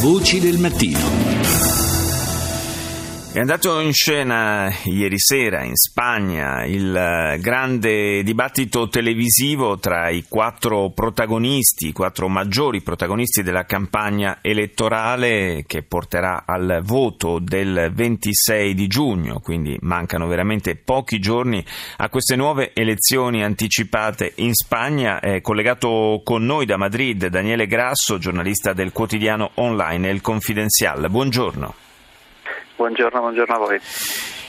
Voci del mattino. È andato in scena ieri sera in Spagna il eh, grande dibattito televisivo tra i quattro protagonisti, i quattro maggiori protagonisti della campagna elettorale che porterà al voto del 26 di giugno, quindi mancano veramente pochi giorni a queste nuove elezioni anticipate in Spagna. È collegato con noi da Madrid Daniele Grasso, giornalista del quotidiano online El Confidencial. Buongiorno. Buongiorno, buongiorno a voi.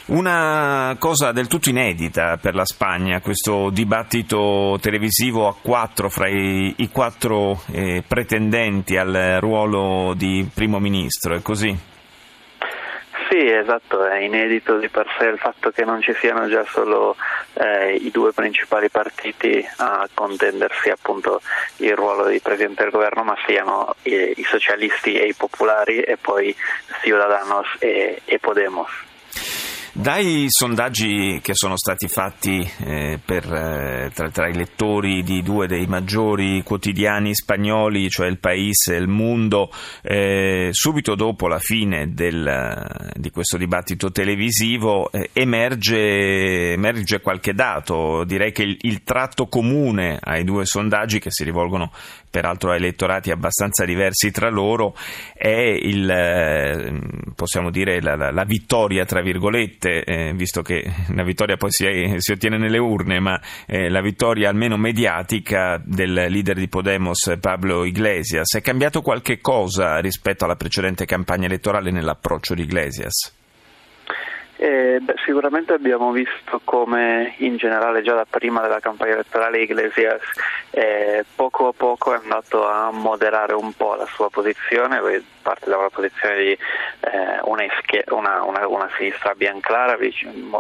Una cosa del tutto inedita per la Spagna, questo dibattito televisivo a quattro fra i, i quattro eh, pretendenti al ruolo di primo ministro, è così? Sì, esatto, è inedito di per sé il fatto che non ci siano già solo eh, i due principali partiti a contendersi appunto il ruolo di Presidente del Governo, ma siano i, i socialisti e i popolari e poi Ciudadanos e, e Podemos. Dai sondaggi che sono stati fatti eh, per, eh, tra, tra, i lettori di due dei maggiori quotidiani spagnoli, cioè Il Paese e Il Mundo, eh, subito dopo la fine del, di questo dibattito televisivo eh, emerge, emerge, qualche dato. Direi che il, il tratto comune ai due sondaggi, che si rivolgono peraltro a elettorati abbastanza diversi tra loro, è il, eh, possiamo dire, la, la, la vittoria, tra virgolette, sicuramente, eh, visto che la vittoria poi si, si ottiene nelle urne, ma eh, la vittoria almeno mediatica del leader di Podemos Pablo Iglesias. È cambiato qualche cosa rispetto alla precedente campagna elettorale nell'approccio di Iglesias? Eh, beh, sicuramente abbiamo visto come in generale già da prima della campagna elettorale Iglesias eh, poco a poco è andato a moderare un po' la sua posizione, parte da una posizione di eh, una, una, una, una, sinistra ben clara,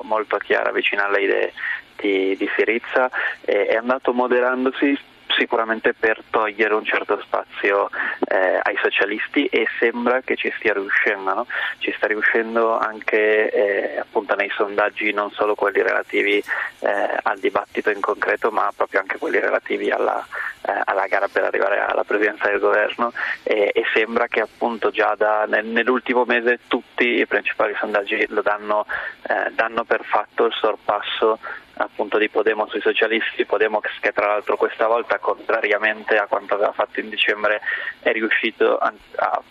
molto chiara, vicina alle idee di, di Sirizza, è andato moderandosi sicuramente per togliere un certo spazio eh, ai socialisti e sembra che ci stia riuscendo, no? ci sta riuscendo anche eh, appunto nei sondaggi non solo quelli relativi eh, al dibattito in concreto ma proprio anche quelli relativi alla, eh, alla gara per arrivare alla presidenza del governo e, e sembra che appunto già da, nel, nell'ultimo mese tutti i principali sondaggi lo danno, eh, danno per fatto il sorpasso appunto di Podemos sui socialisti, Podemos che tra l'altro questa volta contrariamente a quanto aveva fatto in dicembre è riuscito a, a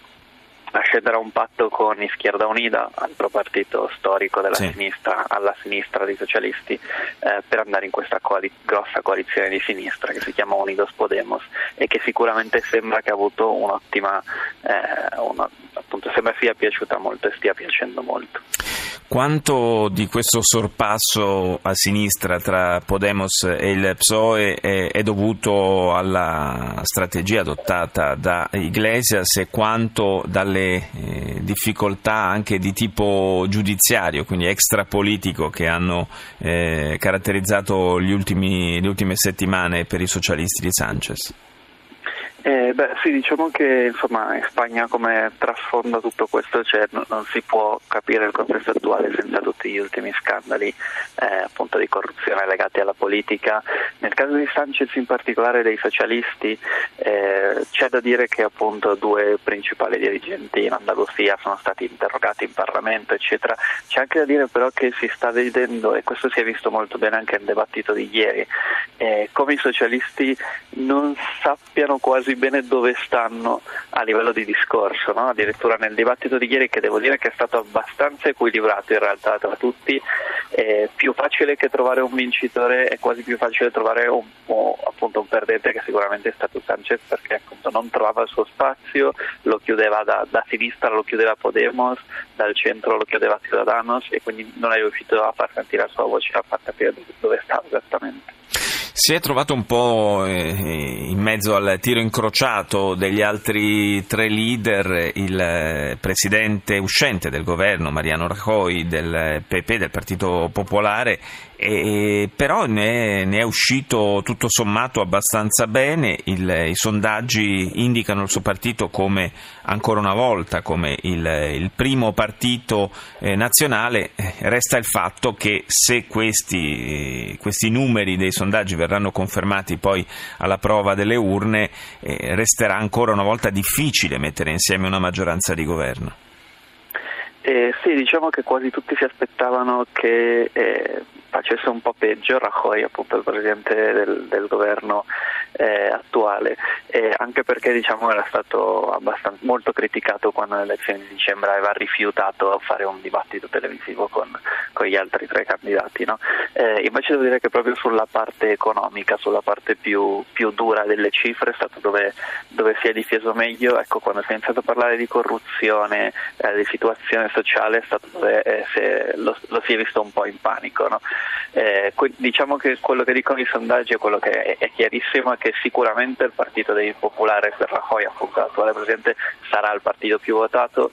a scendere a un patto con Izquierda Unida, altro partito storico della sì. sinistra, alla sinistra dei socialisti, eh, per andare in questa coali- grossa coalizione di sinistra che si chiama Unidos Podemos e che sicuramente sembra che ha avuto un'ottima, eh, una, appunto sembra sia piaciuta molto e stia piacendo molto. Quanto di questo sorpasso a sinistra tra Podemos e il PSOE è, dovuto alla strategia adottata da Iglesias e quanto dalle eh, difficoltà anche di tipo giudiziario, quindi extrapolitico, che hanno eh, caratterizzato ultimi, le ultime settimane per i socialisti di Sanchez? Eh, beh, sì, diciamo che insomma, in Spagna come trasfonda tutto questo cioè, non, non, si può capire il contesto attuale senza tutti gli ultimi scandali eh, appunto di corruzione legati alla politica. Nel caso di Sanchez in particolare dei socialisti eh, c'è da dire che appunto due principali dirigenti in Andalusia sono stati interrogati in Parlamento eccetera. C'è anche da dire però che si sta vedendo e questo si è visto molto bene anche nel dibattito di ieri eh, come i socialisti non sappiano quasi così bene dove stanno a livello di discorso, no? addirittura nel dibattito di ieri che devo dire che è stato abbastanza equilibrato in realtà tra tutti, è più facile che trovare un vincitore, è quasi più facile trovare un, appunto, un perdente che sicuramente è stato Sanchez perché appunto non trovava il suo spazio, lo chiudeva da, da sinistra, lo chiudeva Podemos, dal centro lo chiudeva Ciudadanos e quindi non è riuscito a far sentire la sua voce, a far capire dove stava esattamente. Si è trovato un po' eh, in mezzo al tiro incrociato degli altri tre leader il eh, presidente uscente del governo, Mariano Rajoy, del PP, del Partito Popolare, e, però ne è, ne è, uscito tutto sommato abbastanza bene, il, i sondaggi indicano il suo partito come ancora una volta come il, il primo partito eh, nazionale, resta il fatto che se questi, questi, numeri dei sondaggi verranno confermati poi alla prova delle urne, eh, resterà ancora una volta difficile mettere insieme una maggioranza di governo. Eh, sì, diciamo che quasi tutti si aspettavano che eh, facesse un po' peggio Rajoy, appunto il presidente del, del governo eh, attuale, anche perché diciamo, era stato molto criticato quando alle elezioni di dicembre aveva rifiutato fare un dibattito televisivo con, con gli altri tre candidati. No? Eh, invece devo dire che proprio sulla parte economica, sulla parte più, più dura delle cifre è stato dove, dove, si è difeso meglio, ecco, quando si è iniziato a parlare di corruzione, eh, di situazione sociale stato eh, se, lo, lo, si è visto un po' in panico. No? Eh, diciamo che quello che dicono i sondaggi è quello che è, è chiarissimo è che sicuramente il partito dei popolari per Rajoy, appunto l'attuale presidente, sarà il partito più votato.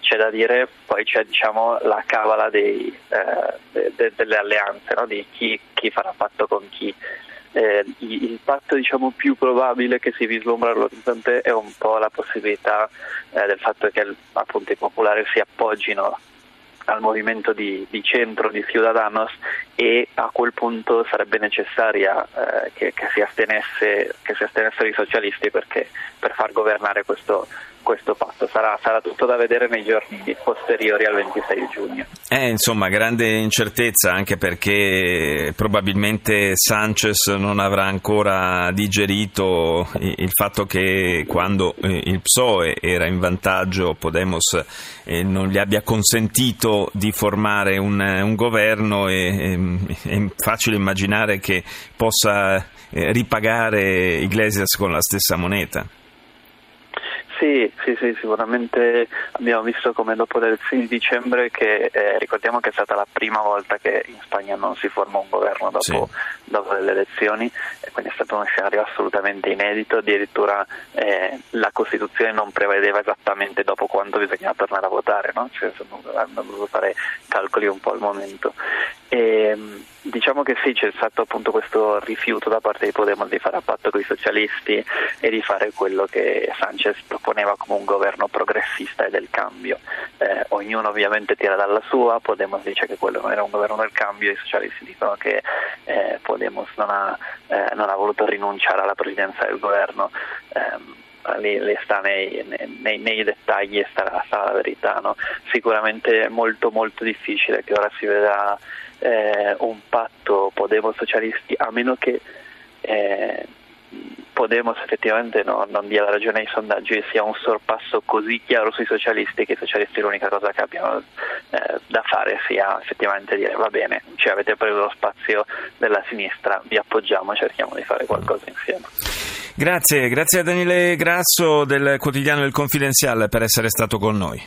C'è da dire, poi c'è diciamo, la cavala dei, eh, de, de, delle alleanze, no? di chi, chi, farà patto con chi. Eh, il patto diciamo, più probabile che si vislumbra all'orizzonte è un po' la possibilità eh, del fatto che appunto, i popolari si appoggino al movimento di, di, centro di Ciudadanos e a quel punto sarebbe necessaria eh, che, che, si astenesse, astenessero i socialisti perché, per far governare questo, questo patto. Sarà, sarà, tutto da vedere nei giorni posteriori al 26 giugno. Eh, insomma, grande incertezza anche perché probabilmente Sanchez non avrà ancora digerito il fatto che quando eh, il PSOE era in vantaggio Podemos eh, non gli abbia consentito di formare un, un governo e è facile immaginare che possa eh, ripagare Iglesias con la stessa moneta. Sì, sì, sì, sicuramente abbiamo visto come dopo le elezioni di dicembre che eh, ricordiamo che è stata la prima volta che in Spagna non si forma un governo dopo, sì. dopo le elezioni e quindi è stato uno scenario assolutamente inedito, addirittura eh, la Costituzione non prevedeva esattamente dopo quando bisognava tornare a votare, no? cioè, hanno dovuto fare calcoli un po' al momento. E, diciamo che sì, c'è stato appunto questo rifiuto da parte di Podemos di fare a patto con i socialisti e di fare quello che Sanchez proponeva come un governo progressista e del cambio. Eh, ognuno ovviamente tira dalla sua, Podemos dice che quello non era un governo del cambio, i socialisti dicono che eh, Podemos non ha, eh, non ha, voluto rinunciare alla presidenza del governo. Ehm, lì, lì sta nei, nei, nei, dettagli e sta, sta la verità. No? Sicuramente molto molto difficile che ora si veda eh, un patto Podemos-socialisti, a meno che eh, Podemos effettivamente no, non dia la ragione ai sondaggi e sia un sorpasso così chiaro sui socialisti che i socialisti l'unica cosa che abbiano eh, da fare sia effettivamente dire va bene, ci avete preso lo spazio della sinistra, vi appoggiamo, cerchiamo di fare qualcosa insieme. Grazie, grazie a Daniele Grasso del quotidiano Il Confidenziale per essere stato con noi.